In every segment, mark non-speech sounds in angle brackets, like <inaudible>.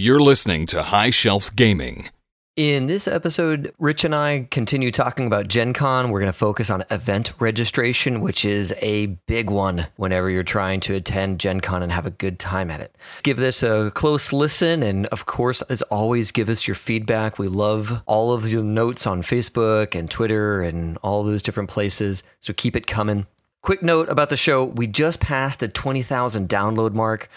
You're listening to High Shelf Gaming. In this episode, Rich and I continue talking about Gen Con. We're going to focus on event registration, which is a big one whenever you're trying to attend Gen Con and have a good time at it. Give this a close listen, and of course, as always, give us your feedback. We love all of the notes on Facebook and Twitter and all those different places, so keep it coming. Quick note about the show we just passed the 20,000 download mark.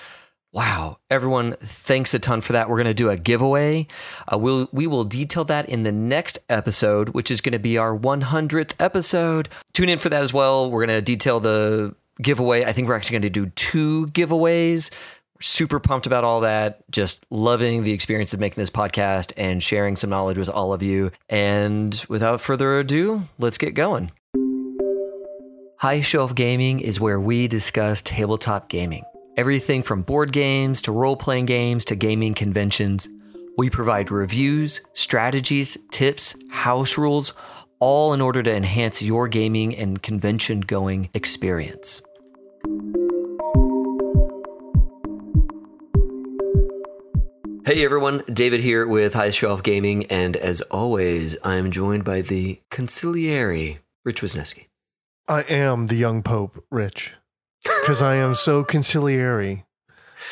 Wow, everyone, thanks a ton for that. We're going to do a giveaway. Uh, we'll, we will detail that in the next episode, which is going to be our 100th episode. Tune in for that as well. We're going to detail the giveaway. I think we're actually going to do two giveaways. Super pumped about all that. Just loving the experience of making this podcast and sharing some knowledge with all of you. And without further ado, let's get going. High Shelf Gaming is where we discuss tabletop gaming. Everything from board games to role playing games to gaming conventions. We provide reviews, strategies, tips, house rules, all in order to enhance your gaming and convention going experience. Hey everyone, David here with High Shelf Gaming, and as always, I am joined by the consigliere, Rich Wisniewski. I am the young pope, Rich, because I am so consigliere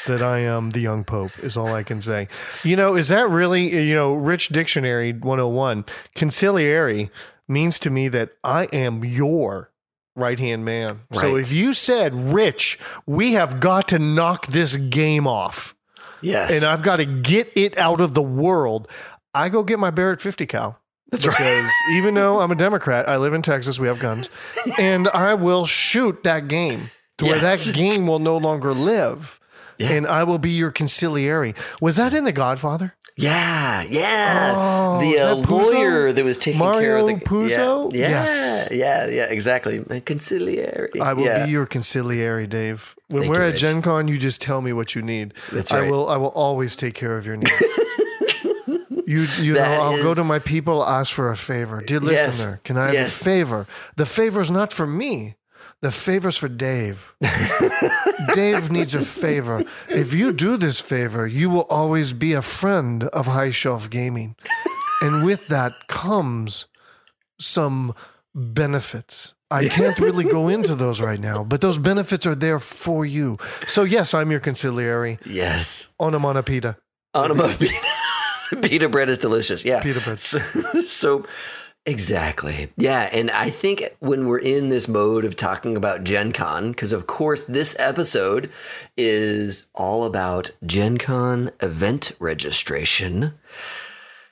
that I am the young pope is all I can say. You know, is that really, you know, Rich Dictionary 101, consigliere means to me that I am your right hand man. So if you said, Rich, we have got to knock this game off Yes. and I've got to get it out of the world, I go get my Barrett 50 cal. That's because even though I'm a Democrat, I live in Texas, we have guns, <laughs> and I will shoot that game to where Yes. that <laughs> game will no longer live. Yeah. And I will be your consigliere. Was that in The Godfather? Yeah, yeah. Oh, the uh, that lawyer that was taking care of the Puzo? Yeah, yeah, Yes. yeah, yeah, exactly. A consigliere. I will yeah. be your consigliere, Dave. When Thank we're you, at. Gen Con, you just tell me what you need. That's right. I will I will always take care of your needs. <laughs> You, you know, I'll go to my people, ask for a favor. Dear Yes. listener, can I have Yes. a favor? The favor is not for me. The favor's for Dave. Dave needs a favor. If you do this favor, you will always be a friend of High Shelf Gaming. And with that comes some benefits. I can't really go into those right now, but those benefits are there for you. So, yes, I'm your consigliere. yes. Onomatopoeia. Onomatopoeia. <laughs> Pita bread is delicious. Yeah. Pita bread. So, so, exactly. Yeah. And I think when we're in this mode of talking about Gen Con, because of course this episode is all about Gen Con event registration.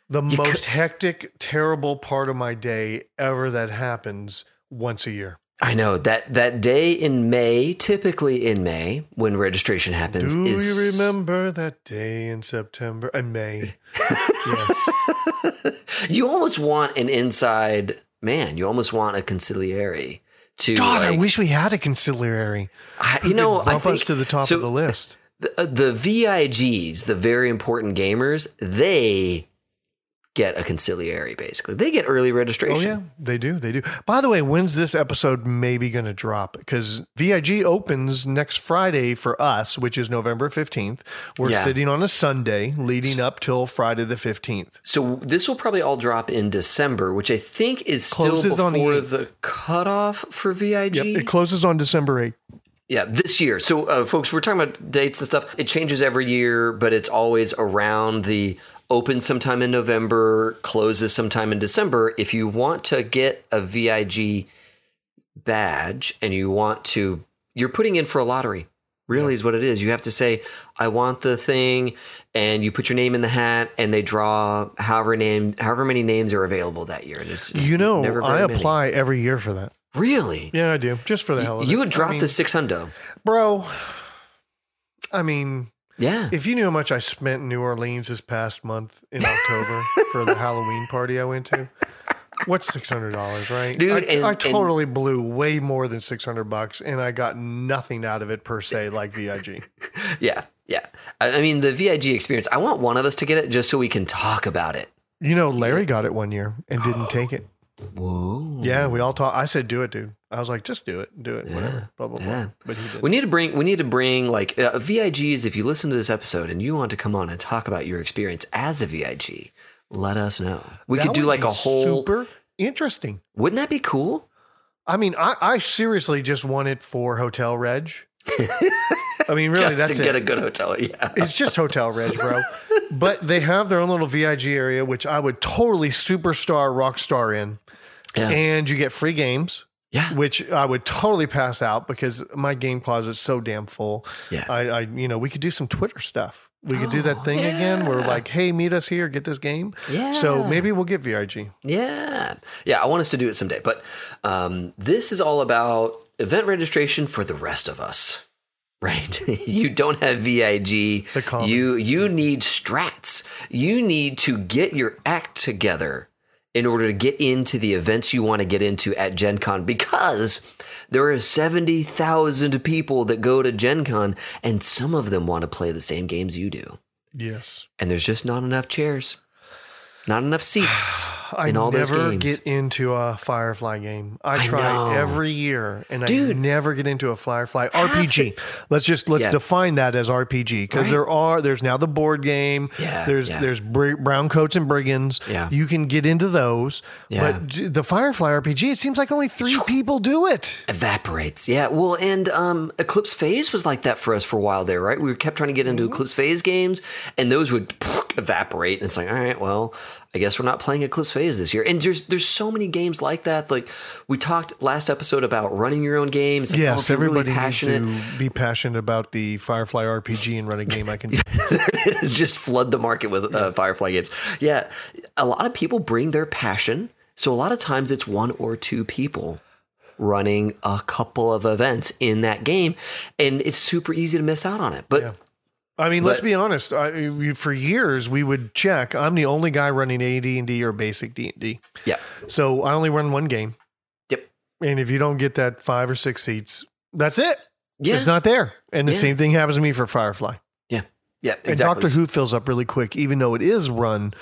The most hectic, terrible part of my day ever that happens once a year. I know that that day in May, typically in May, when registration happens, Do is you remember that day in September and May? <laughs> yes. You almost want an inside man. You almost want a consigliere to. God, I like- wish we had a consigliere. I- you know, I bump think us to the top so of the list. The, uh, the VIGs, the very important gamers, they get a consigliere. Basically, they get early oh, registration. Oh yeah, they do. They do. By the way, when's this episode maybe going to drop? Because VIG opens next Friday for us, which is November fifteenth. We're Yeah. sitting on a Sunday, leading up till Friday the fifteenth. So this will probably all drop in December, which I think is still Closes on the before the cutoff for VIG. Yep, it closes on December eighth. Yeah, this year. So, uh, folks, we're talking about dates and stuff. It changes every year, but it's always around the open sometime in November, closes sometime in December. If you want to get a VIG badge and you want to, you're putting in for a lottery. Really is what it is. You have to say, I want the thing, and you put your name in the hat, and they draw however name, however many names are available that year. And it's just You know, I many. apply every year for that. Really? Yeah, I do, just for the hell of it. You would I drop mean, the six hundo. bro. I mean, Yeah. if you knew how much I spent in New Orleans this past month in October <laughs> for the Halloween party I went to, what's six hundred dollars, right? Dude, I, and- I and- totally blew way more than six hundred bucks, and I got nothing out of it per se, <laughs> like VIG. Yeah, yeah. I, I mean, the VIG experience. I want one of us to get it just so we can talk about it. You know, Larry got it one year and didn't oh. take it. Whoa. Yeah, we all talk. I said, "Do it, dude." I was like, "Just do it, do it, whatever." Blah blah blah. Yeah. But he did. We need to bring we need to bring like uh, VIGs. If you listen to this episode and you want to come on and talk about your experience as a VIG, let us know. We That could do like a whole. super interesting. Wouldn't that be cool? I mean, I, I seriously just want it for Hotel Reg. I mean, really, <laughs> Just that's to it. get a good hotel. Yeah. It's just Hotel Reg, bro. but they have their own little VIG area, which I would totally superstar rock star in. Yeah. And you get free games, Yeah. which I would totally pass out because my game closet's so damn full. Yeah. I, I you know, we could do some Twitter stuff. We could do that thing again where we're like, hey, meet us here, get this game. Yeah. So maybe we'll get VIG. Yeah. Yeah. I want us to do it someday. But um, this is all about event registration for the rest of us. <laughs> Right. you don't have VIG. You you need strats. You need to get your act together in order to get into the events you want to get into at Gen Con because there are 70,000 people that go to Gen Con and some of them want to play the same games you do. Yes. And there's just not enough chairs. Not enough seats <sighs> I in all those never get into a Firefly game. I, I try know. every year, and Dude. I never get into a Firefly RPG. Let's just let's Yeah. define that as RPG because Right. there are there's now the board game. Yeah, there's yeah. there's br- brown coats and brigands. Yeah. you can get into those. Yeah. But the Firefly RPG, it seems like only three people do it. evaporates. Yeah. Well, and um, Eclipse Phase was like that for us for a while there, right? We kept trying to get into Eclipse Phase games, and those would evaporate. And it's like, all right, well, I guess we're not playing Eclipse Phase this year. And there's there's so many games like that. Like we talked last episode about running your own games. Like, Yes, everybody really passionate. needs to be passionate about the Firefly RPG and run a game I can. <laughs> just flood the market with uh, Firefly games. Yeah, a lot of people bring their passion. So a lot of times it's one or two people running a couple of events in that game, and it's super easy to miss out on it. But Yeah. I mean, let's be honest. I, for years, we would check. I'm the only guy running AD and D or basic D and D, yeah, so I only run one game. yep, And if you don't get that five or six seats, that's it. yeah, It's not there. And the Yeah. same thing happens to me for Firefly. yeah, yeah. And Exactly. Doctor Who fills up really quick, even though it is run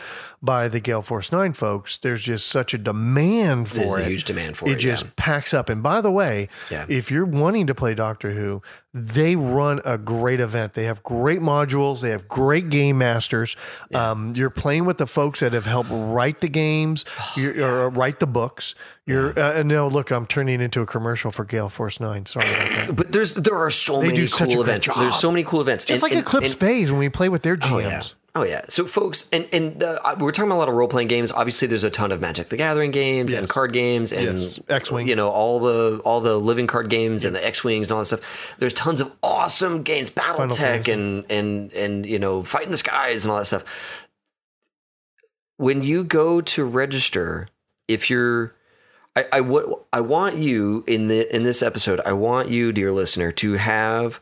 by the Gale Force Nine folks. There's just such a demand for There's it. a huge demand for it it. just yeah. packs up. And by the way, Yeah. if you're wanting to play Doctor Who, they run a great event. They have great modules. They have great game masters. Um, you're playing with the folks that have helped write the games, <sighs> you're, or write the books. You're uh, no look. I'm turning into a commercial for Gale Force Nine. Sorry about that. But there's there are so They many do such a cool events. There's so many cool events. Just And- like and- Eclipse and- Phase when we play with their GMs. Oh yeah. Oh yeah. So folks, and and uh, we're talking about a lot of role playing games. Obviously, there's a ton of Magic the Gathering games and card games and Yes. X-Wing. You know all the all the living card games and the X wings and all that stuff. There's tons of awesome games, BattleTech and and and you know Fight in the Skies and all that stuff. When you go to register, if you're I, I, wa- I want you in the in this episode. I want you, dear listener, to have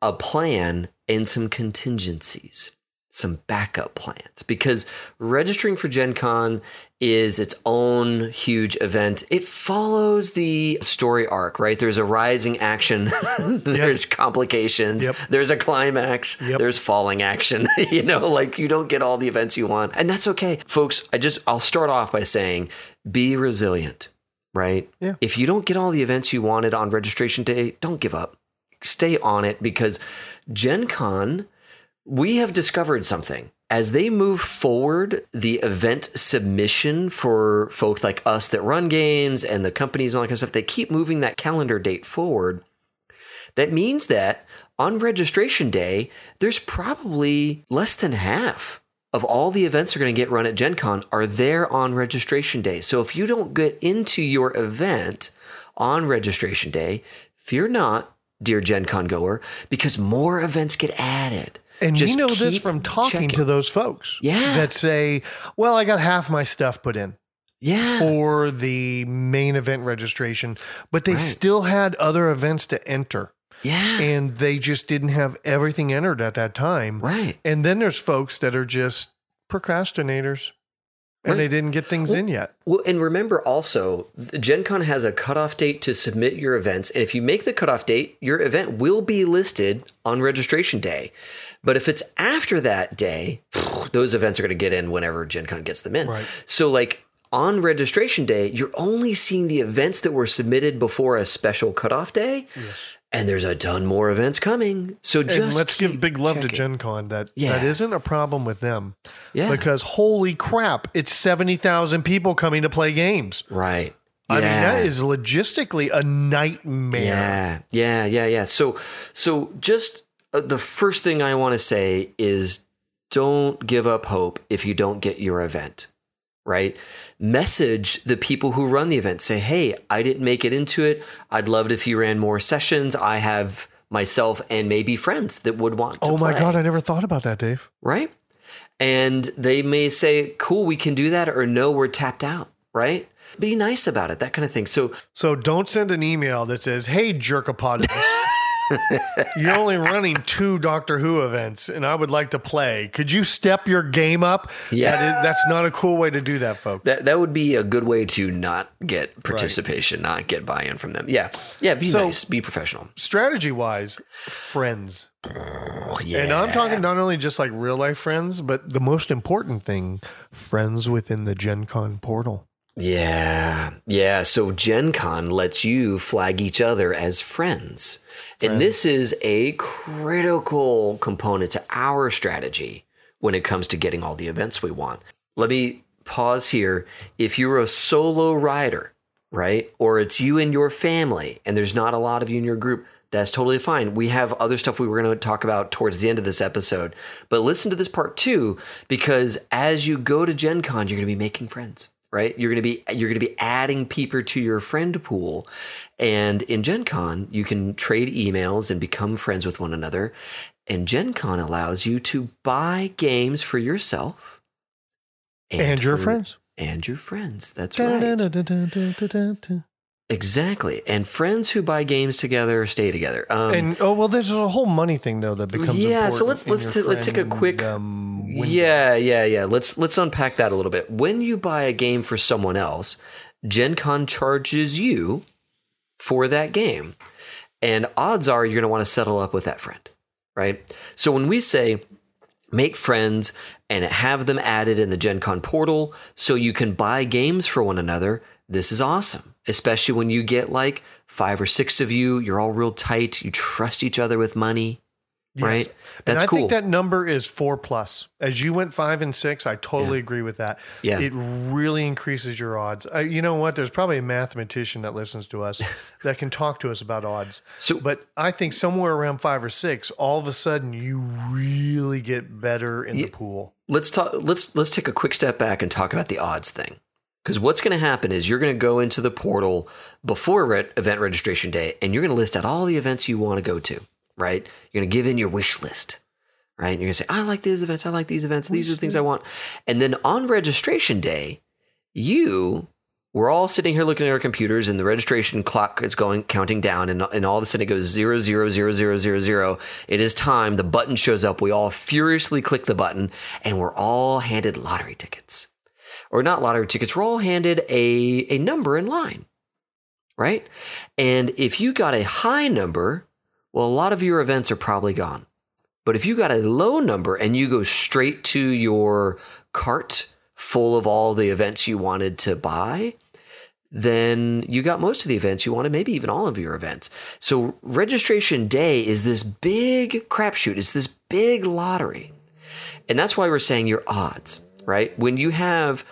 a plan and some contingencies, some backup plans, because registering for Gen Con is its own huge event. It follows the story arc, right? There's a rising action, <laughs> there's complications, Yep. there's a climax, Yep. there's falling action. <laughs> you know, like you don't get all the events you want. And that's okay. Folks, I just I'll start off by saying be resilient, right? Yeah. If you don't get all the events you wanted on registration day, don't give up. Stay on it because Gen Con, we have discovered something. As they move forward, the event submission for folks like us that run games and the companies and all that kind of stuff, they keep moving that calendar date forward. That means that on registration day, there's probably less than half of all the events are going to get run at Gen Con are there on registration day. So if you don't get into your event on registration day, fear not, dear Gen Con goer, because more events get added. And Just we know this from talking checking. to those folks. Yeah. That say, well, I got half my stuff put in Yeah. for the main event registration, but they Right. still had other events to enter. Yeah. And they just didn't have everything entered at that time. right. And then there's folks that are just procrastinators and Right. they didn't get things in yet. Well, and remember also, Gen Con has a cutoff date to submit your events. And if you make the cutoff date, your event will be listed on registration day. But if it's after that day, those events are going to get in whenever Gen Con gets them in. Right. So, like, on registration day, you're only seeing the events that were submitted before a special cutoff day. And there's a ton more events coming. So just and let's give big love to checking. Gen Con. That Yeah. that isn't a problem with them. Yeah. Because holy crap, it's seventy thousand people coming to play games. Right. I mean, that is logistically a nightmare. Yeah, yeah, yeah, yeah. So, so just Uh, the first thing I want to say is don't give up hope if you don't get your event, right? Message the people who run the event. Say, hey, I didn't make it into it. I'd love it if you ran more sessions. I have myself and maybe friends that would want to Oh my play, god, I never thought about that, Dave. right? And they may say, cool, we can do that, or no, we're tapped out, right? Be nice about it, that kind of thing. So, So don't send an email that says, "Hey, jerkopotamus." <laughs> You're only running two Doctor Who events, and I would like to play. Could you step your game up? Yeah. that is, that's not a cool way to do that, folks. That that would be a good way to not get participation, not get buy-in from them. Yeah, yeah. Be So- nice, be professional. Strategy wise, friends. Oh, yeah. And I'm talking not only just like real life friends, but the most important thing, friends within the Gen Con portal. Yeah, yeah. So Gen Con lets you flag each other as friends. And this is a critical component to our strategy when it comes to getting all the events we want. Let me pause here. If you're a solo rider, right, or it's you and your family, and there's not a lot of you in your group, that's totally fine. We have other stuff we were going to talk about towards the end of this episode. But listen to this part too, because as you go to Gen Con, you're going to be making friends right? You're gonna be you're gonna be adding people to your friend pool, and in Gen Con you can trade emails and become friends with one another. And Gen Con allows you to buy games for yourself And your for- friends. and your friends. That's right. Exactly. And friends who buy games together stay together. Um, And oh well, there's a whole money thing though that becomes Yeah, so let's- let's ta- let's take a quick- um, window. Yeah, yeah, yeah. Let's let's unpack that a little bit. When you buy a game for someone else, Gen Con charges you for that game. And odds are you're going to want to settle up with that friend, right? So when we say make friends and have them added in the Gen Con portal so you can buy games for one another, this is awesome. Especially when you get like five or six of you, you're all real tight, you trust each other with money, right? That's and I cool. think that number is four plus. As you went five and six, I totally agree with that. Yeah. It really increases your odds. Uh, you know what? There's probably a mathematician that listens to us <laughs> that can talk to us about odds. So- but I think somewhere around five or six, all of a sudden you really get better in the pool. let's talk let's let's take a quick step back and talk about the odds thing because what's going to happen is you're going to go into the portal before re- event registration day and you're going to list out all the events you want to go to right? You're going to give in your wish list right? And you're going to say i like these events i like these events these are the things i want. And then on registration day you we're all sitting here looking at our computers and the registration clock is going counting down and, and all of a sudden it goes zero zero zero zero zero zero. It is time. The button shows up. We all furiously click the button and we're all handed lottery tickets. Or not lottery tickets we're all handed a, a number in line right? And if you got a high number well a lot of your events are probably gone but if you got a low number and you go straight to your cart full of all the events you wanted to buy, then you got most of the events you wanted, maybe even all of your events. So registration day is this big crapshoot. It's this big lottery. And that's why we're saying your odds, right? When you have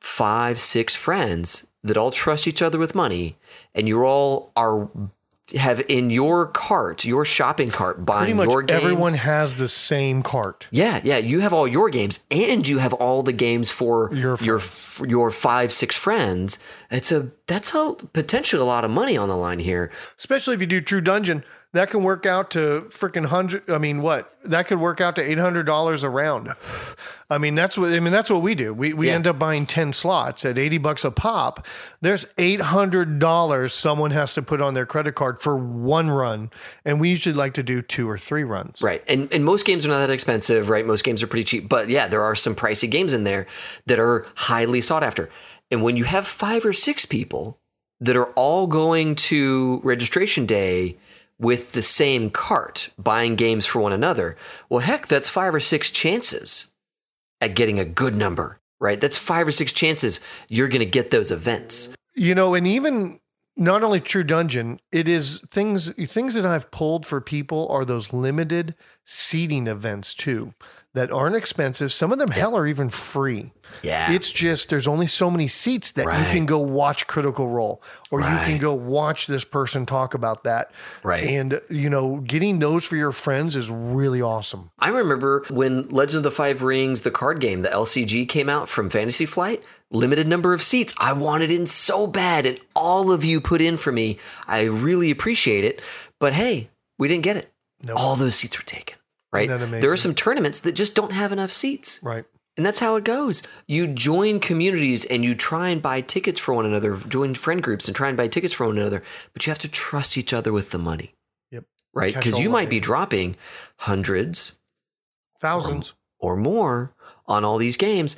five, six friends that all trust each other with money and you all are have in your cart, your shopping cart, buying your games. everyone has the same cart. Yeah, yeah. You have all your games, and you have all the games for Your your your five, six friends. It's a that's a potentially a lot of money on the line here. Especially if you do True Dungeon, that can work out to freaking hundred. I mean, what that could work out to eight hundred dollars a round. I mean, that's what I mean. That's what we do. We we Yeah. end up buying ten slots at eighty bucks a pop. There's eight hundred dollars someone has to put on their credit card for one run, and we usually like to do two or three runs. Right. And and most games are not that expensive, right? Most games are pretty cheap. But yeah, there are some pricey games in there that are highly sought after. And when you have five or six people that are all going to registration day with the same cart, buying games for one another, well, heck, that's five or six chances at getting a good number right? That's five or six chances you're going to get those events. You know, and even not only True Dungeon, it is things things that I've pulled for people are those limited seating events too that aren't expensive. Some of them hell are even free. Yeah. It's just there's only so many seats that you can go watch Critical Role or you can go watch this person talk about that. Right. And you know, getting those for your friends is really awesome. I remember when Legends of the Five Rings, the card game, the LCG came out from Fantasy Flight, limited number of seats. I wanted in so bad, and all of you put in for me. I really appreciate it. But hey, we didn't get it. Nope. All those seats were taken, right? Isn't that amazing? There are some tournaments that just don't have enough seats. Right. And that's how it goes. You join communities and you try and buy tickets for one another, join friend groups and try and buy tickets for one another, but you have to trust each other with the money, Yep. right? Because you might be dropping hundreds Thousands. Or more on all these games.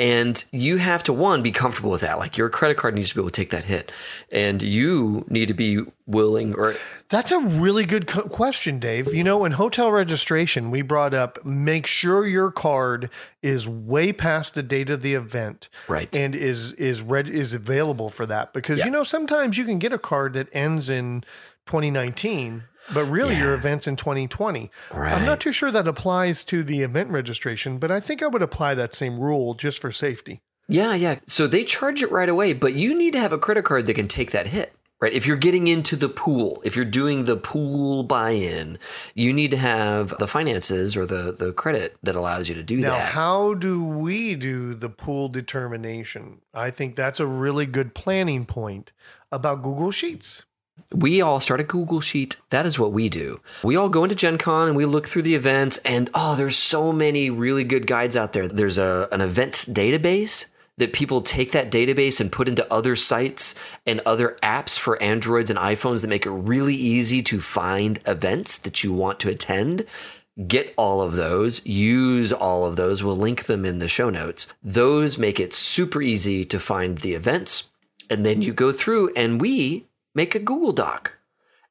And you have to, one, be comfortable with that. Like your credit card needs to be able to take that hit. And you need to be willing or That's a really good co- question, Dave. You know, in hotel registration, we brought up make sure your card is way past the date of the event, Right. And is is red is available for that because Yeah. you know sometimes you can get a card that ends in 2019, but really your event's in 2020. I'm not too sure that applies to the event registration, but I think I would apply that same rule just for safety. Yeah, yeah. So they charge it right away, but you need to have a credit card that can take that hit. Right. If you're getting into the pool, if you're doing the pool buy-in, you need to have the finances or the the credit that allows you to do Now, that. how do we do the pool determination? I think that's a really good planning point about Google Sheets. We all start a Google Sheet. That is what we do. We all go into Gen Con and we look through the events, and oh, there's so many really good guides out there. There's a an events database that people take that database and put into other sites and other apps for Androids and iPhones that make it really easy to find events that you want to attend. Get all of those, use all of those. We'll link them in the show notes. Those make it super easy to find the events. And then you go through and we make a Google Doc.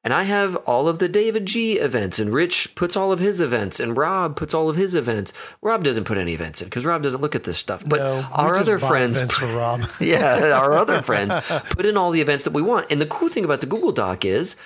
And I have all of the David G events, and Rich puts all of his events, and Rob puts all of his events. Rob doesn't put any events in because Rob doesn't look at this stuff. But No, our other friends, for Rob. <laughs> yeah, our other <laughs> friends put in all the events that we want. And the cool thing about the Google Doc is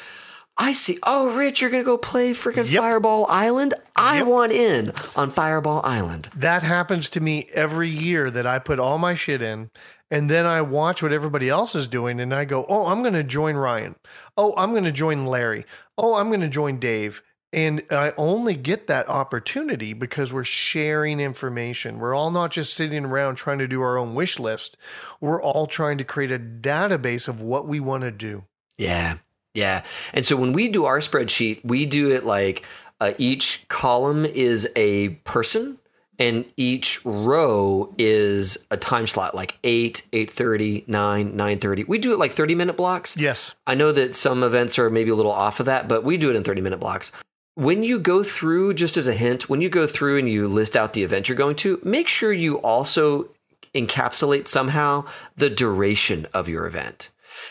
I see, oh, Rich, you're going to go play freaking Yep. Fireball Island? I Yep. want in on Fireball Island. That happens to me every year that I put all my shit in and then I watch what everybody else is doing and I go, "Oh, I'm going to join Ryan. Oh, I'm going to join Larry. Oh, I'm going to join Dave." And I only get that opportunity because we're sharing information. We're all not just sitting around trying to do our own wish list. We're all trying to create a database of what we want to do. Yeah. Yeah. And so when we do our spreadsheet, we do it like uh, each column is a person and each row is a time slot like 8 8.30 9 9.30 we do it like 30 minute blocks Yes. i know that some events are maybe a little off of that but we do it in 30 minute blocks when you go through just as a hint when you go through and you list out the event you're going to make sure you also encapsulate somehow the duration of your event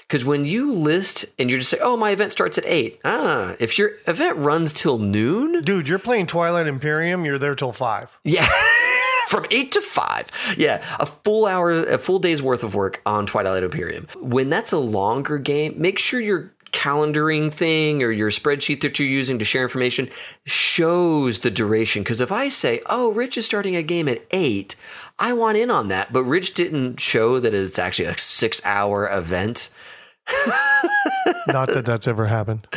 because when you list and you're just say, "Oh, my event starts at 8. Ah, if your event runs till noon, Dude, you're playing Twilight Imperium, you're there till 5. yeah. <laughs> From eight to five. Yeah. A full hour, a full day's worth of work on Twilight Imperium. When that's a longer game, make sure your calendaring thing or your spreadsheet that you're using to share information shows the duration. Because if I say, oh, Rich is starting a game at eight, I want in on that. But Rich didn't show that it's actually a six hour event. Not that that's ever happened.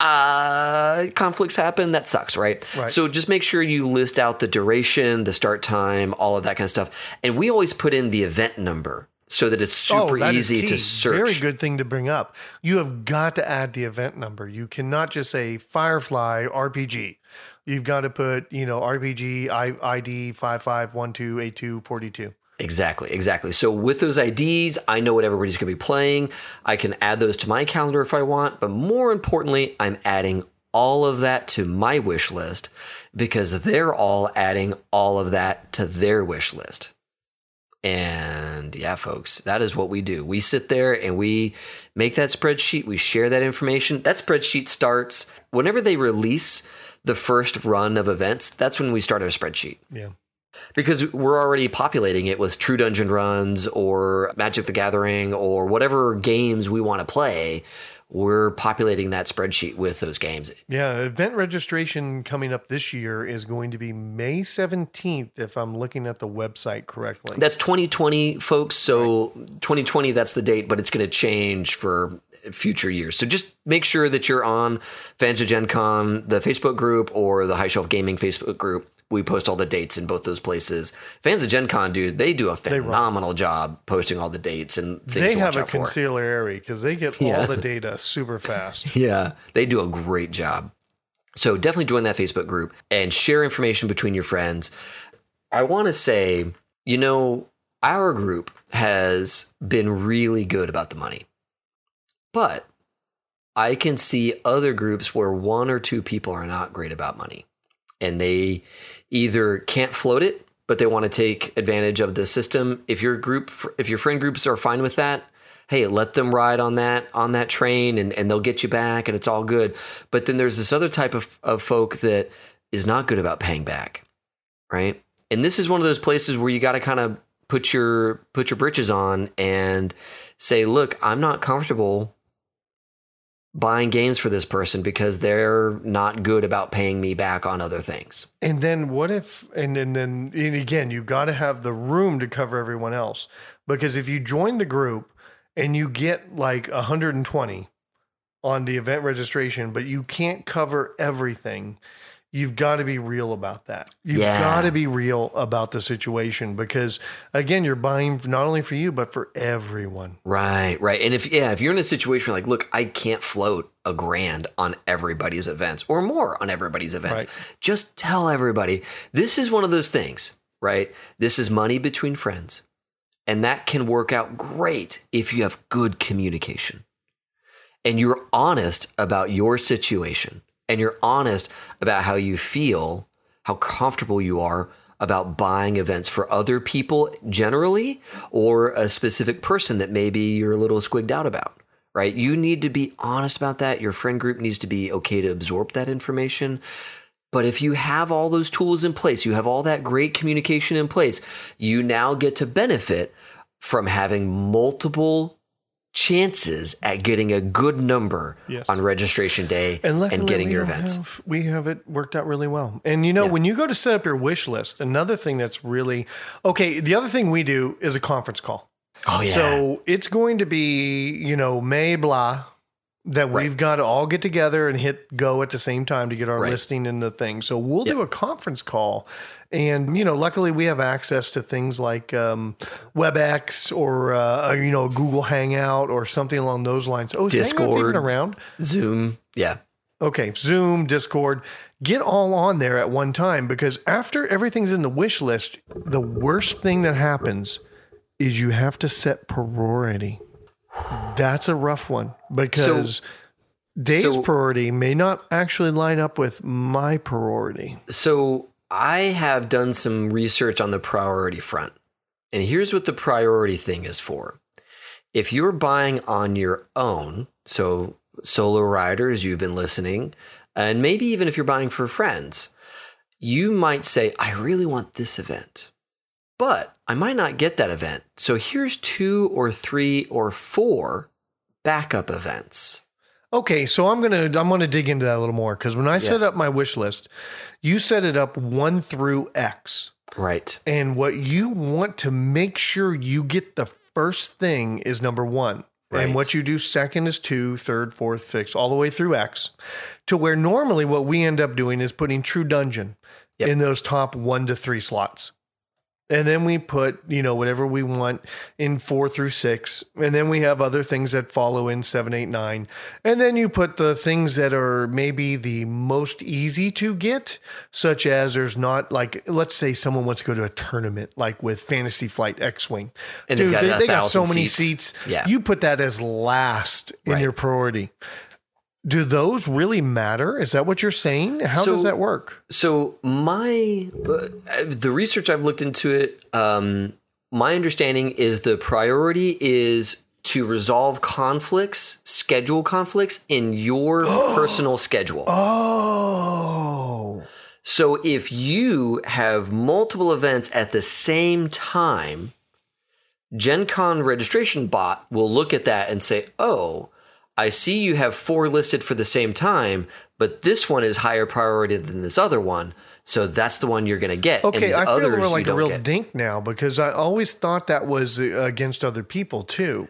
uh, conflicts happen. That sucks, right? Right. So just make sure you list out the duration, the start time, all of that kind of stuff. And we always put in the event number so that it's super Oh, that easy to search. Very good thing to bring up. You have got to add the event number. You cannot just say Firefly RPG. You've got to put, you know, RPG ID 55128242. Exactly, exactly. So with those IDs, I know what everybody's going to be playing. I can add those to my calendar if I want, but more importantly, I'm adding all of that to my wish list because they're all adding all of that to their wish list. And yeah, folks, that is what we do. We sit there and we make that spreadsheet, we share that information. That spreadsheet starts whenever they release the first run of events, that's when we start our spreadsheet Yeah. because we're already populating it with True Dungeon runs or Magic the Gathering or whatever games we want to play. We're populating that spreadsheet with those games. Yeah, event registration coming up this year is going to be May 17th, if I'm looking at the website correctly. That's 2020, folks. So 2020, that's the date, but it's going to change for future years. So just make sure that you're on Fans of Gen Con, the Facebook group, or the High Shelf Gaming Facebook group. We post all the dates in both those places. Fans of Gen Con, dude, they do a phenomenal job posting all the dates and things they have a out because they get Yeah. all the <laughs> data super fast. Yeah, they do a great job. So definitely join that Facebook group and share information between your friends. I want to say, you know, our group has been really good about the money. But I can see other groups where one or two people are not great about money and they either can't float it, but they want to take advantage of the system. If your group, if your friend groups are fine with that, hey, let them ride on that on that train and, and they'll get you back and it's all good. But then there's this other type of, of folk that is not good about paying back. Right. And this is one of those places where you got to kind of put your put your britches on and say, look, I'm not comfortable buying games for this person because they're not good about paying me back on other things. And then what if, and then, then and again, you got to have the room to cover everyone else. Because if you join the group and you get like 120 on the event registration, but you can't cover everything, you've got to be real about that. You've Yeah. got to be real about the situation because, again, you're buying not only for you, but for everyone. Right, right. And if yeah, if you're in a situation where like, look, I can't float a grand on everybody's events or more on everybody's events, Right. just tell everybody. This is one of those things, right? This is money between friends. And that can work out great if you have good communication. And you're honest about your situation and you're honest about how you feel, how comfortable you are about buying events for other people generally or a specific person that maybe you're a little squigged out about, right? You need to be honest about that. Your friend group needs to be okay to absorb that information. But if you have all those tools in place, you have all that great communication in place, you now get to benefit from having multiple chances at getting a good number Yes. on registration day and, and, getting your events. have- we have it worked out really well. And you know, Yeah. when you go to set up your wish list, another thing that's really okay. The other thing we do is a conference call. Oh yeah. So it's going to be, you know, May blah that Right. we've got to all get together and hit go at the same time to get our Right. listing in the thing. So we'll Yep. do a conference call. And, you know, luckily we have access to things like um, WebEx or, uh, you know, Google Hangout or something along those lines. Oh, is Hangout even Discord. around? Zoom. Yeah. Okay, Zoom, Discord, get all on there at one time because after everything's in the wish list, the worst thing that happens is you have to set priority. That's a rough one because Dave's so- priority may not actually line up with my priority. So I have done some research on the priority front. And here's what the priority thing is for. If you're buying on your own, so solo riders, you've been listening, and maybe even if you're buying for friends, you might say, I really want this event, but I might not get that event. So here's two or three or four backup events. Okay, so I'm gonna I'm gonna dig into that a little more because when I set up my wish list, you set it up one through X. Right. And what you want to make sure you get the first thing is number one. Right. And what you do second is two, third, fourth, sixth, all the way through X. To where normally what we end up doing is putting True Dungeon Yep. in those top one to three slots. And then we put, you know, whatever we want in four through six. And then we have other things that follow in seven, eight, nine. And then you put the things that are maybe the most easy to get, such as there's not like, let's say someone wants to go to a tournament, like with Fantasy Flight X Wing. And Dude, got they, they got so many seats. seats. Yeah. You put that as last in Right. your priority. Do those really matter? Is that what you're saying? How does that work? So my uh, the research I've looked into it, um, my understanding is the priority is to resolve conflicts, schedule conflicts in your <gasps> personal schedule. Oh. So if you have multiple events at the same time, Gen Con registration bot will look at that and say, oh, I see you have four listed for the same time, but this one is higher priority than this other one. So that's the one you're going to get. and Okay, I feel more like a real get. dink now because I always thought that was uh, against other people too.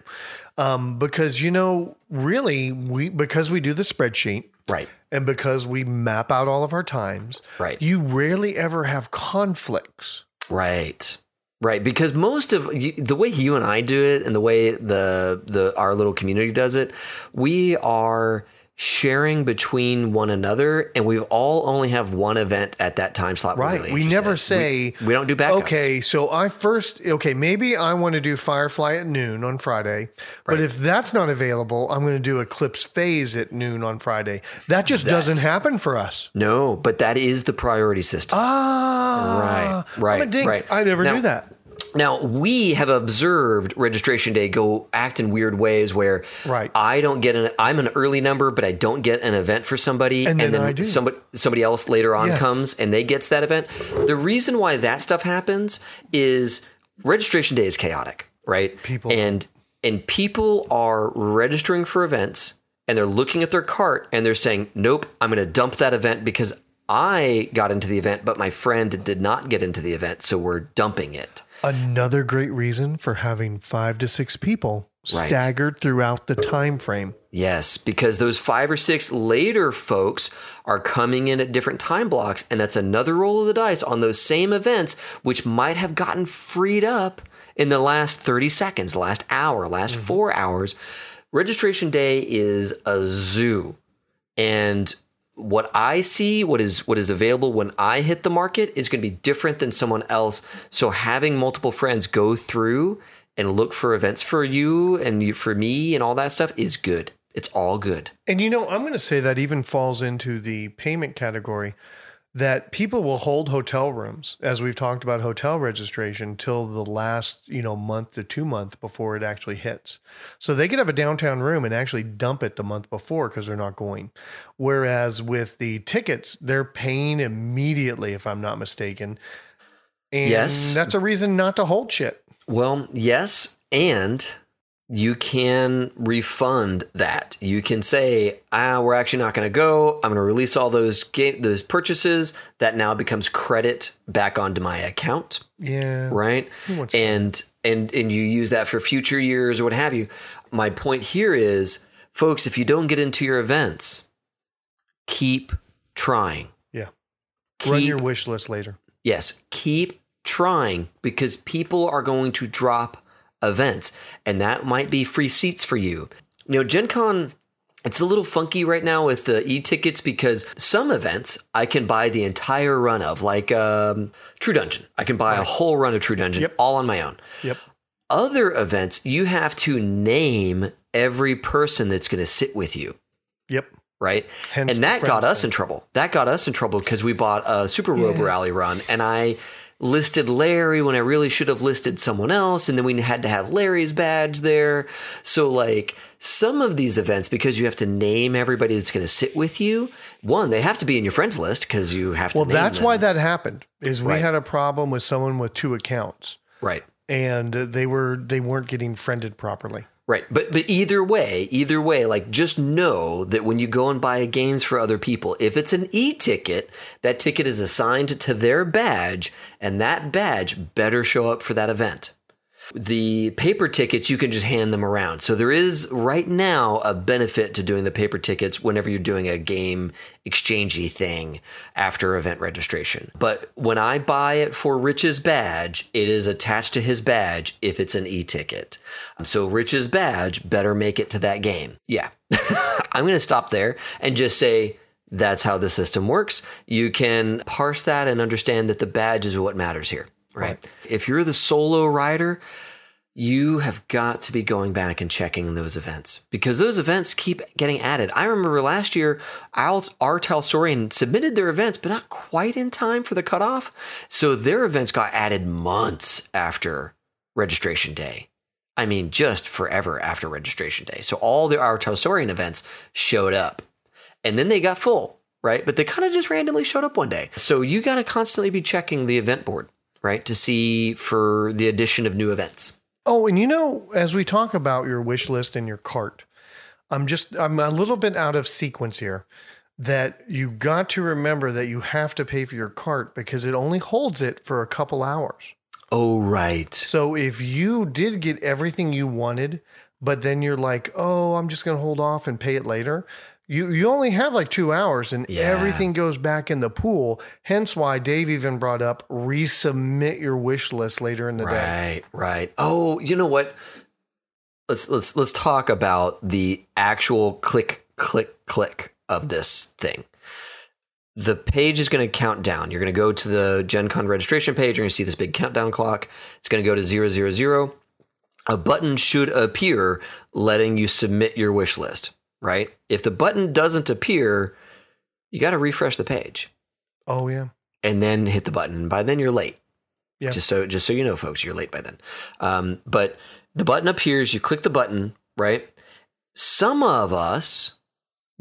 Um, because you know, really, we because we do the spreadsheet, Right. and because we map out all of our times, Right. You rarely ever have conflicts. Right. Right, because most of the way you and I do it, and the way the the our little community does it, we are sharing between one another, and we all only have one event at that time slot. Right. really we never say we, we don't do backups. Okay, so I first okay, maybe I want to do Firefly at noon on Friday, but if that's not available, I'm going to do Eclipse Phase at noon on Friday. That just doesn't happen for us. No, but that is the priority system. Ah, Right, right, right. I never Now- knew that. Now we have observed registration day go act in weird ways where Right. I don't get an I'm an early number, but I don't get an event for somebody, And then I do. somebody somebody else later on Yes. comes and they gets that event. The reason why that stuff happens is registration day is chaotic, right? People- and and people are registering for events and they're looking at their cart and they're saying, "Nope, I'm going to dump that event because I got into the event, but my friend did not get into the event, so we're dumping it." Another great reason for having five to six people Right. staggered throughout the time frame. Yes, because those five or six later folks are coming in at different time blocks, and that's another roll of the dice on those same events, which might have gotten freed up in the last 30 seconds, last hour, last mm-hmm. four hours. Registration day is a zoo. And what I see, what is what is available when I hit the market is going to be different than someone else. So having multiple friends go through and look for events for you and you, for me and all that stuff is good. It's all good. And you know, I'm going to say that even falls into the payment category that people will hold hotel rooms, as we've talked about hotel registration, till the last, you know, month to two month before it actually hits. So they could have a downtown room and actually dump it the month before because they're not going. Whereas with the tickets, they're paying immediately, if I'm not mistaken. And Yes. that's a reason not to hold shit. Well, yes, and you can refund that. You can say, "Ah, we're actually not going to go. I'm going to release all those ga- those purchases. That now becomes credit back onto my account." Yeah. right and and and you use that for future years or what have you my point here is folks if you don't get into your events keep trying Yeah. Run your wish list later. yes keep trying because people are going to drop events and that might be free seats for you you know gen con it's a little funky right now with the e-tickets because some events I can buy the entire run of, like um, True Dungeon. I can buy a whole run of True Dungeon Yep. all on my own. Yep. Other events, you have to name every person that's going to sit with you, Yep. right? Hence and that got us thing. in trouble. That got us in trouble because we bought a Super Robo Rally run, and I listed Larry when I really should have listed someone else, and then we had to have Larry's badge there. So, like some of these events, because you have to name everybody that's going to sit with you. One, they have to be in your friends list because you have to. Well, that's them. why that happened. Is we Right. had a problem with someone with two accounts, right. and they were they weren't getting friended properly. Right. But but either way, either way, like just know that when you go and buy games for other people, if it's an e-ticket, that ticket is assigned to their badge and that badge better show up for that event. The paper tickets you can just hand them around. So there is right now a benefit to doing the paper tickets whenever you're doing a game exchangey thing after event registration. But when I buy it for Rich's badge, it is attached to his badge if it's an e-ticket. So Rich's badge better make it to that game. Yeah. <laughs> I'm going to stop there and just say that's how the system works. You can parse that and understand that the badge is what matters here, right? If you're the solo rider, you have got to be going back and checking those events because those events keep getting added. I remember last year, R. Talsorian submitted their events, but not quite in time for the cutoff. So their events got added months after registration day. I mean, just forever after registration day. So all the R. Talsorian events showed up and then they got full right? But they kind of just randomly showed up one day. So you got to constantly be checking the event board, right, to see for the addition of new events. Oh, and you know, as we talk about your wish list and your cart, I'm just I'm a little bit out of sequence here. That you got to remember that you have to pay for your cart because it only holds it for a couple hours. Oh, right. So if you did get everything you wanted, but then you're like, "Oh, I'm just going to hold off and pay it later." You you only have like 2 hours and Yeah. everything goes back in the pool. Hence why Dave even brought up resubmit your wish list later in the day. Right, right. Oh, you know what? Let's let's let's talk about the actual click click click of this thing. The page is going to count down. You're going to go to the Gen Con registration page. You're going to see this big countdown clock. It's going to go to zero zero zero. A button should appear letting you submit your wish list. Right? If the button doesn't appear, you got to refresh the page Oh yeah. and then hit the button. By then, you're late. Yeah. Just so just so you know, folks, you're late by then. Um, but the button appears. You click the button, right? Some of us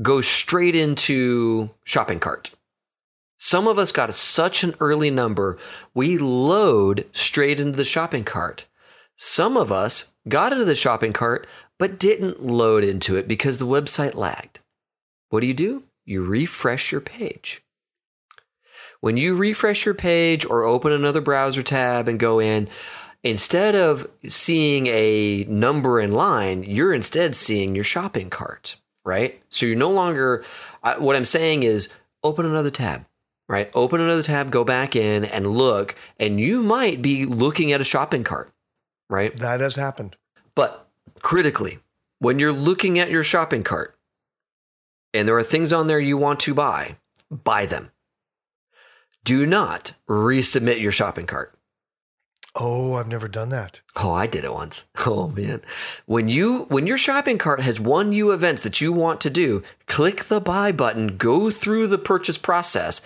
go straight into shopping cart. Some of us got such an early number, we load straight into the shopping cart. Some of us got into the shopping cart, but didn't load into it because the website lagged. What do you do? You refresh your page. When you refresh your page or open another browser tab and go in, instead of seeing a number in line, you're instead seeing your shopping cart, right? So you're no longer, what I'm saying is open another tab, right? Open another tab, go back in and look, and you might be looking at a shopping cart, right? That has happened. But critically, when you're looking at your shopping cart and there are things on there you want to buy, buy them. Do not resubmit your shopping cart. Oh, I've never done that. Oh, I did it once. <laughs> Oh man. When you when your shopping cart has one new event that you want to do, click the buy button, go through the purchase process.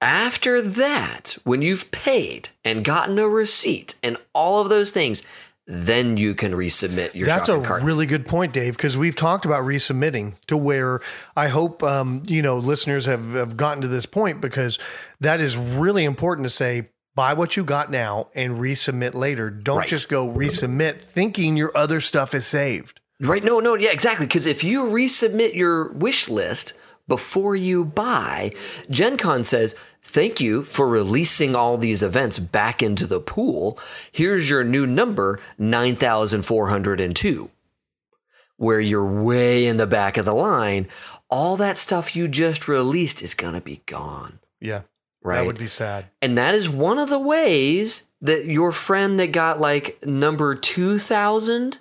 After that, when you've paid and gotten a receipt and all of those things, then you can resubmit your stuff. That's a cart. really good point, Dave, because we've talked about resubmitting to where I hope um, you know listeners have, have gotten to this point because that is really important to say buy what you got now and resubmit later. Don't Right. just go resubmit thinking your other stuff is saved. Right? No, no, yeah, exactly. Because if you resubmit your wish list before you buy, Gen Con says, Thank you for releasing all these events back into the pool. Here's your new number, 9,402, where you're way in the back of the line. All that stuff you just released is going to be gone. Yeah, Right. that would be sad. And that is one of the ways that your friend that got like number 2000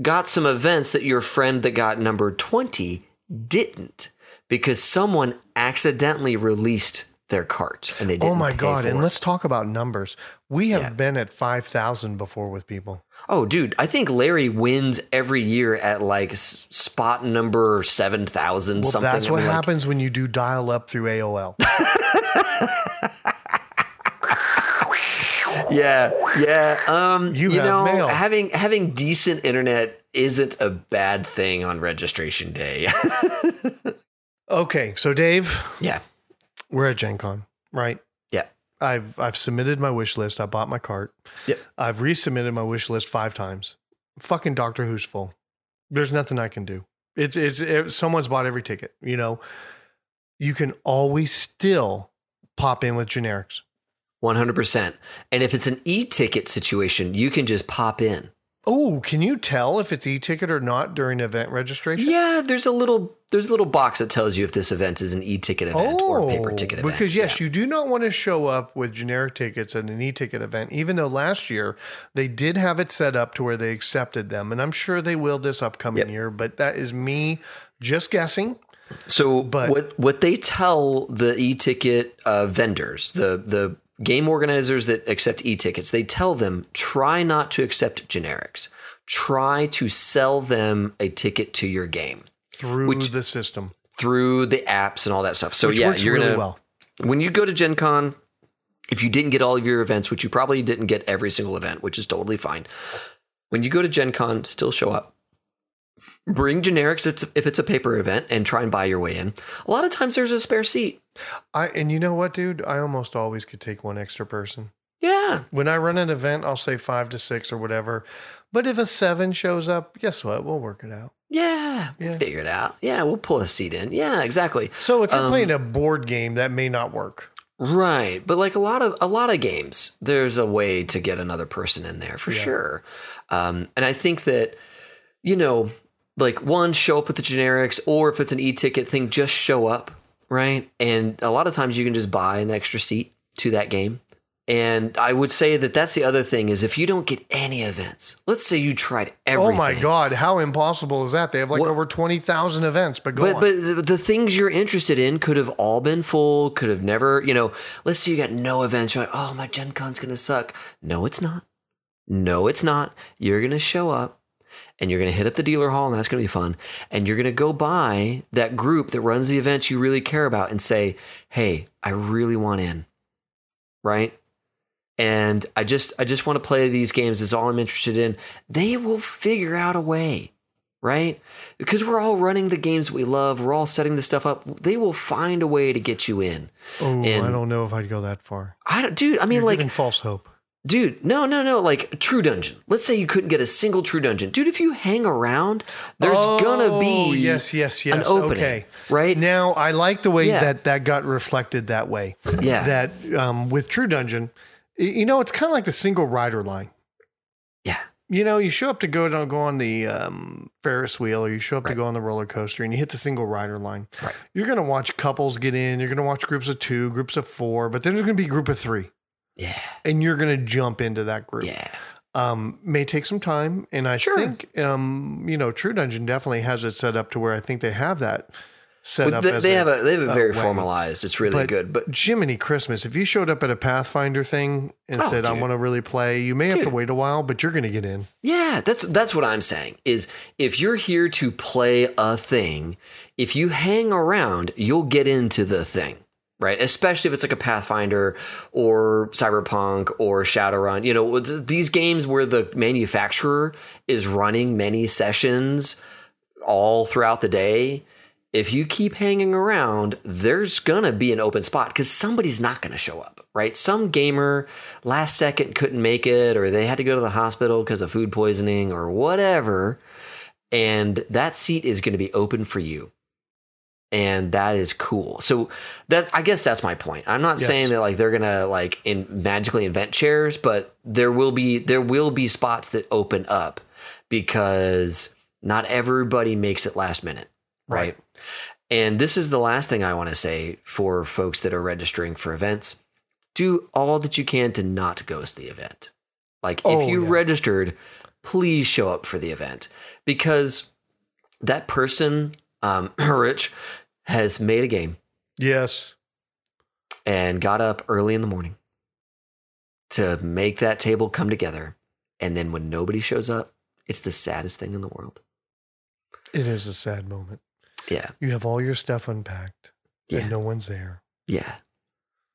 got some events that your friend that got number 20 didn't because someone accidentally released their cart and they didn't Oh my god! And it. let's talk about numbers. We have Yeah. been at five thousand before with people. Oh dude, I think Larry wins every year at like spot number 7000 Well, something. that's I what mean, like- happens when you do dial up through AOL. <laughs> Yeah, yeah. Um, You you, have know, mail. having having decent internet isn't a bad thing on registration day. <laughs> okay, so Dave, yeah, we're at Gen Con, right? yeah, I've I've submitted my wish list. I bought my cart. Yep. I've resubmitted my wish list five times. Fucking Doctor Who's full. There's nothing I can do. It's it's it, someone's bought every ticket. You know, you can always still pop in with generics. one hundred percent. And if it's an e-ticket situation, you can just pop in. Oh, can you tell if it's e-ticket or not during event registration? Yeah, there's a little there's a little box that tells you if this event is an e-ticket event or a paper ticket event. Oh, Because yes, Yeah. you do not want to show up with generic tickets at an e-ticket event, even though last year they did have it set up to where they accepted them, and I'm sure they will this upcoming Yep. year. But that is me just guessing. So But- what what they tell the e-ticket uh, vendors, the the game organizers that accept e-tickets, they tell them try not to accept generics. Try to sell them a ticket to your game Through Which- the system, through the apps and all that stuff. So which yeah, you're really gonna well. when you go to Gen Con, if you didn't get all of your events, which you probably didn't get every single event, which is totally fine. When you go to Gen Con, still show up. Bring generics if it's- a paper event and try and buy your way in. A lot of times there's a spare seat. I and you know what, dude? I almost always could take one extra person. Yeah. When I run an event, I'll say five to six or whatever. But if a seven shows up, guess what? We'll work it out. Yeah. Yeah. Figure it out. Yeah, we'll pull a seat in. Yeah, exactly. So if you're Um, playing a board game, that may not work. Right, but like a lot of a lot of games, there's a way to get another person in there for Yeah. sure. Um, and I think that you know, like one, show up with the generics, or if it's an e-ticket thing, just show up, right? And a lot of times you can just buy an extra seat to that game. And I would say that that's the other thing is if you don't get any events, let's say you tried everything. Oh my God, how impossible is that? They have like What- over 20,000 events, but go But on. but the- the things you're interested in could have all been full, could have never, you know, let's say you got no events, you're like, oh my Gen Con's gonna suck. No, it's not. No, it's not. You're gonna show up and you're gonna hit up the dealer hall and that's gonna be fun. And you're gonna go by that group that runs the events you really care about and say, Hey, I really want in. Right? And I just I just want to play these games is all I'm interested in. They will figure out a way right? Because we're all running the games we love, we're all setting this stuff up. They will find a way to get you in. oh, and- I don't know if I'd go that far. I don't, dude. I mean, You're like, false hope. Dude, no, no, no. Like, True Dungeon. Let's say you couldn't get a single True Dungeon, dude. If you hang around, there's gonna Oh, be yes, yes, yes. an opening, Okay. right? Now, I like the way Yeah. that that got reflected that way. Yeah. That um, with True Dungeon, you know, it's kind of like the single rider line. yeah, You know, you show up to go to go on the um, Ferris wheel, or you show up to go on the roller coaster, and you hit the single rider line. Right. You're going to watch couples get in. You're going to watch groups of two, groups of four, but then there's going to be a group of three, yeah, and you're going to jump into that group. yeah. Um, may take some time, and I Sure. think um, you know, True Dungeon definitely has it set up to where I think they have that set Well, up. they, they have a they have a very way. formalized. It's really But good, but Jiminy Christmas, if you showed up at a Pathfinder thing and Oh, said, "I want to really play," you may have to wait a while, but you're going to get in. Yeah, that's that's what I'm saying. Is if you're here to play a thing, if you hang around, you'll get into the thing, right? Especially if it's like a Pathfinder or Cyberpunk or Shadowrun. You know, th- these games where the manufacturer is running many sessions all throughout the day. If you keep hanging around, there's gonna be an open spot because somebody's not gonna show up, right? Some gamer last second couldn't make it, or they had to go to the hospital because of food poisoning or whatever, and that seat is gonna be open for you. And that is cool. So that I guess that's my point. I'm not Yes. saying that like they're gonna like in magically invent chairs, but there will be there will be spots that open up because not everybody makes it last minute, right? And this is the last thing I want to say for folks that are registering for events. Do all that you can to not ghost the event. Like Oh, if you yeah. registered, please show up for the event because that person, um, <clears throat> Rich, has made a game Yes. and got up early in the morning to make that table come together. And then when nobody shows up, it's the saddest thing in the world. It is a sad moment. Yeah. You have all your stuff unpacked Yeah. and no one's there. Yeah.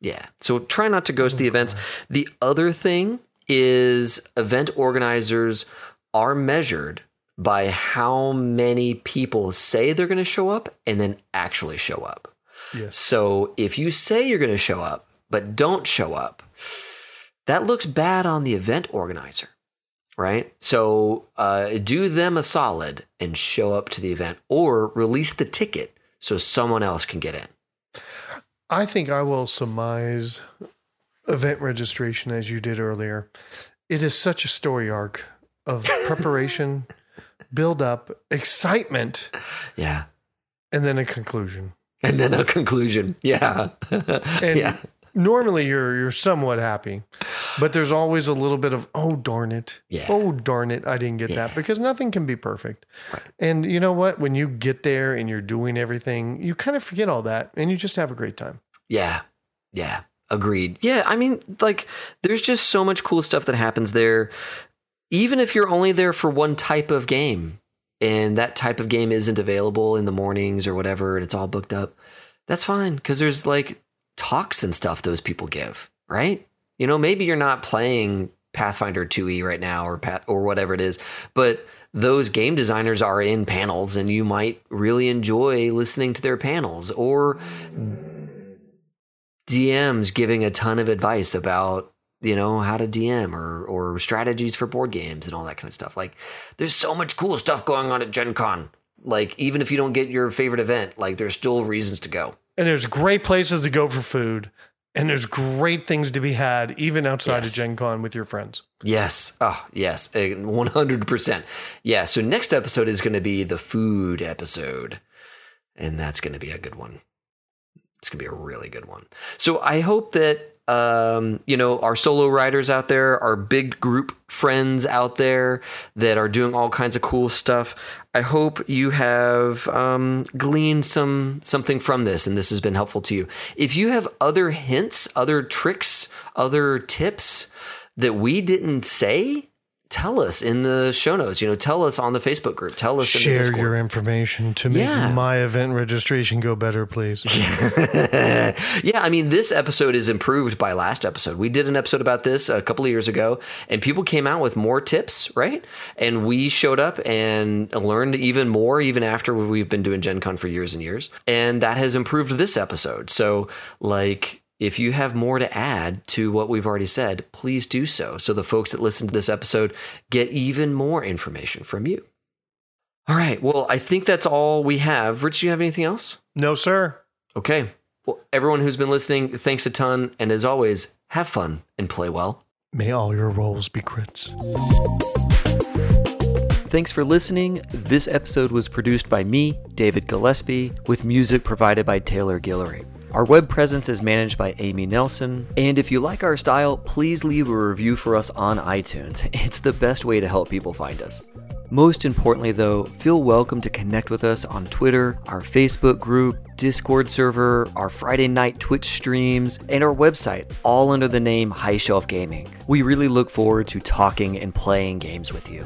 Yeah. So try not to ghost Oh, the events. God. The other thing is event organizers are measured by how many people say they're going to show up and then actually show up. Yes. So if you say you're going to show up but don't show up, that looks bad on the event organizer, right? So uh, do them a solid and show up to the event or release the ticket so someone else can get in. I think I will surmise event registration as you did earlier. It is such a story arc of preparation, <laughs> build up, excitement, Yeah. and then a conclusion. And then a conclusion. Yeah. And yeah. normally you're you're somewhat happy, but there's always a little bit of oh darn it, Yeah. oh darn it, I didn't get Yeah. that because nothing can be perfect. Right. And you know what? When you get there and you're doing everything, you kind of forget all that and you just have a great time. Yeah. Yeah. Agreed. Yeah. I mean, like, there's just so much cool stuff that happens there. Even if you're only there for one type of game and that type of game isn't available in the mornings or whatever and it's all booked up, that's fine because there's like talks and stuff those people give, right? You know, maybe you're not playing Pathfinder 2e right now or Path, or whatever it is. But those game designers are in panels and you might really enjoy listening to their panels or DMs giving a ton of advice about you know how to DM or or strategies for board games and all that kind of stuff. Like there's so much cool stuff going on at Gen Con. Like even if you don't get your favorite event, like there's still reasons to go. And there's great places to go for food. And there's great things to be had even outside Yes. of Gen Con with your friends. Yes. Oh, yes. eh, 100%. Yeah. So next episode is going to be the food episode. And that's going to be a good one. It's going to be a really good one. So I hope that, um, you know, our solo riders out there, our big group friends out there that are doing all kinds of cool stuff. I hope you have um, gleaned some something from this, and this has been helpful to you. If you have other hints, other tricks, other tips that we didn't say, tell us in the show notes. You know, tell us on the Facebook group. Tell us in the Share Discord. your information to make Yeah. my event registration go better, please. <laughs> yeah, I mean, this episode is improved by last episode. We did an episode about this a couple of years ago, and people came out with more tips, right? And we showed up and learned even more, even after we've been doing Gen Con for years and years. And that has improved this episode. So, like, if you have more to add to what we've already said, please do so. So the folks that listen to this episode get even more information from you. All right. Well, I think that's all we have. Rich, do you have anything else? no, sir. Okay. Well, everyone who's been listening, thanks a ton. And as always, have fun and play well. May all your rolls be crits. Thanks for listening. This episode was produced by me, David Gillespie, with music provided by Taylor Guillory. Our web presence is managed by Amy Nelson. And if you like our style, please leave a review for us on iTunes. <laughs> It's the best way to help people find us. Most importantly, though, feel welcome to connect with us on Twitter, our Facebook group, Discord server, our Friday night Twitch streams, and our website, all under the name High Shelf Gaming. We really look forward to talking and playing games with you.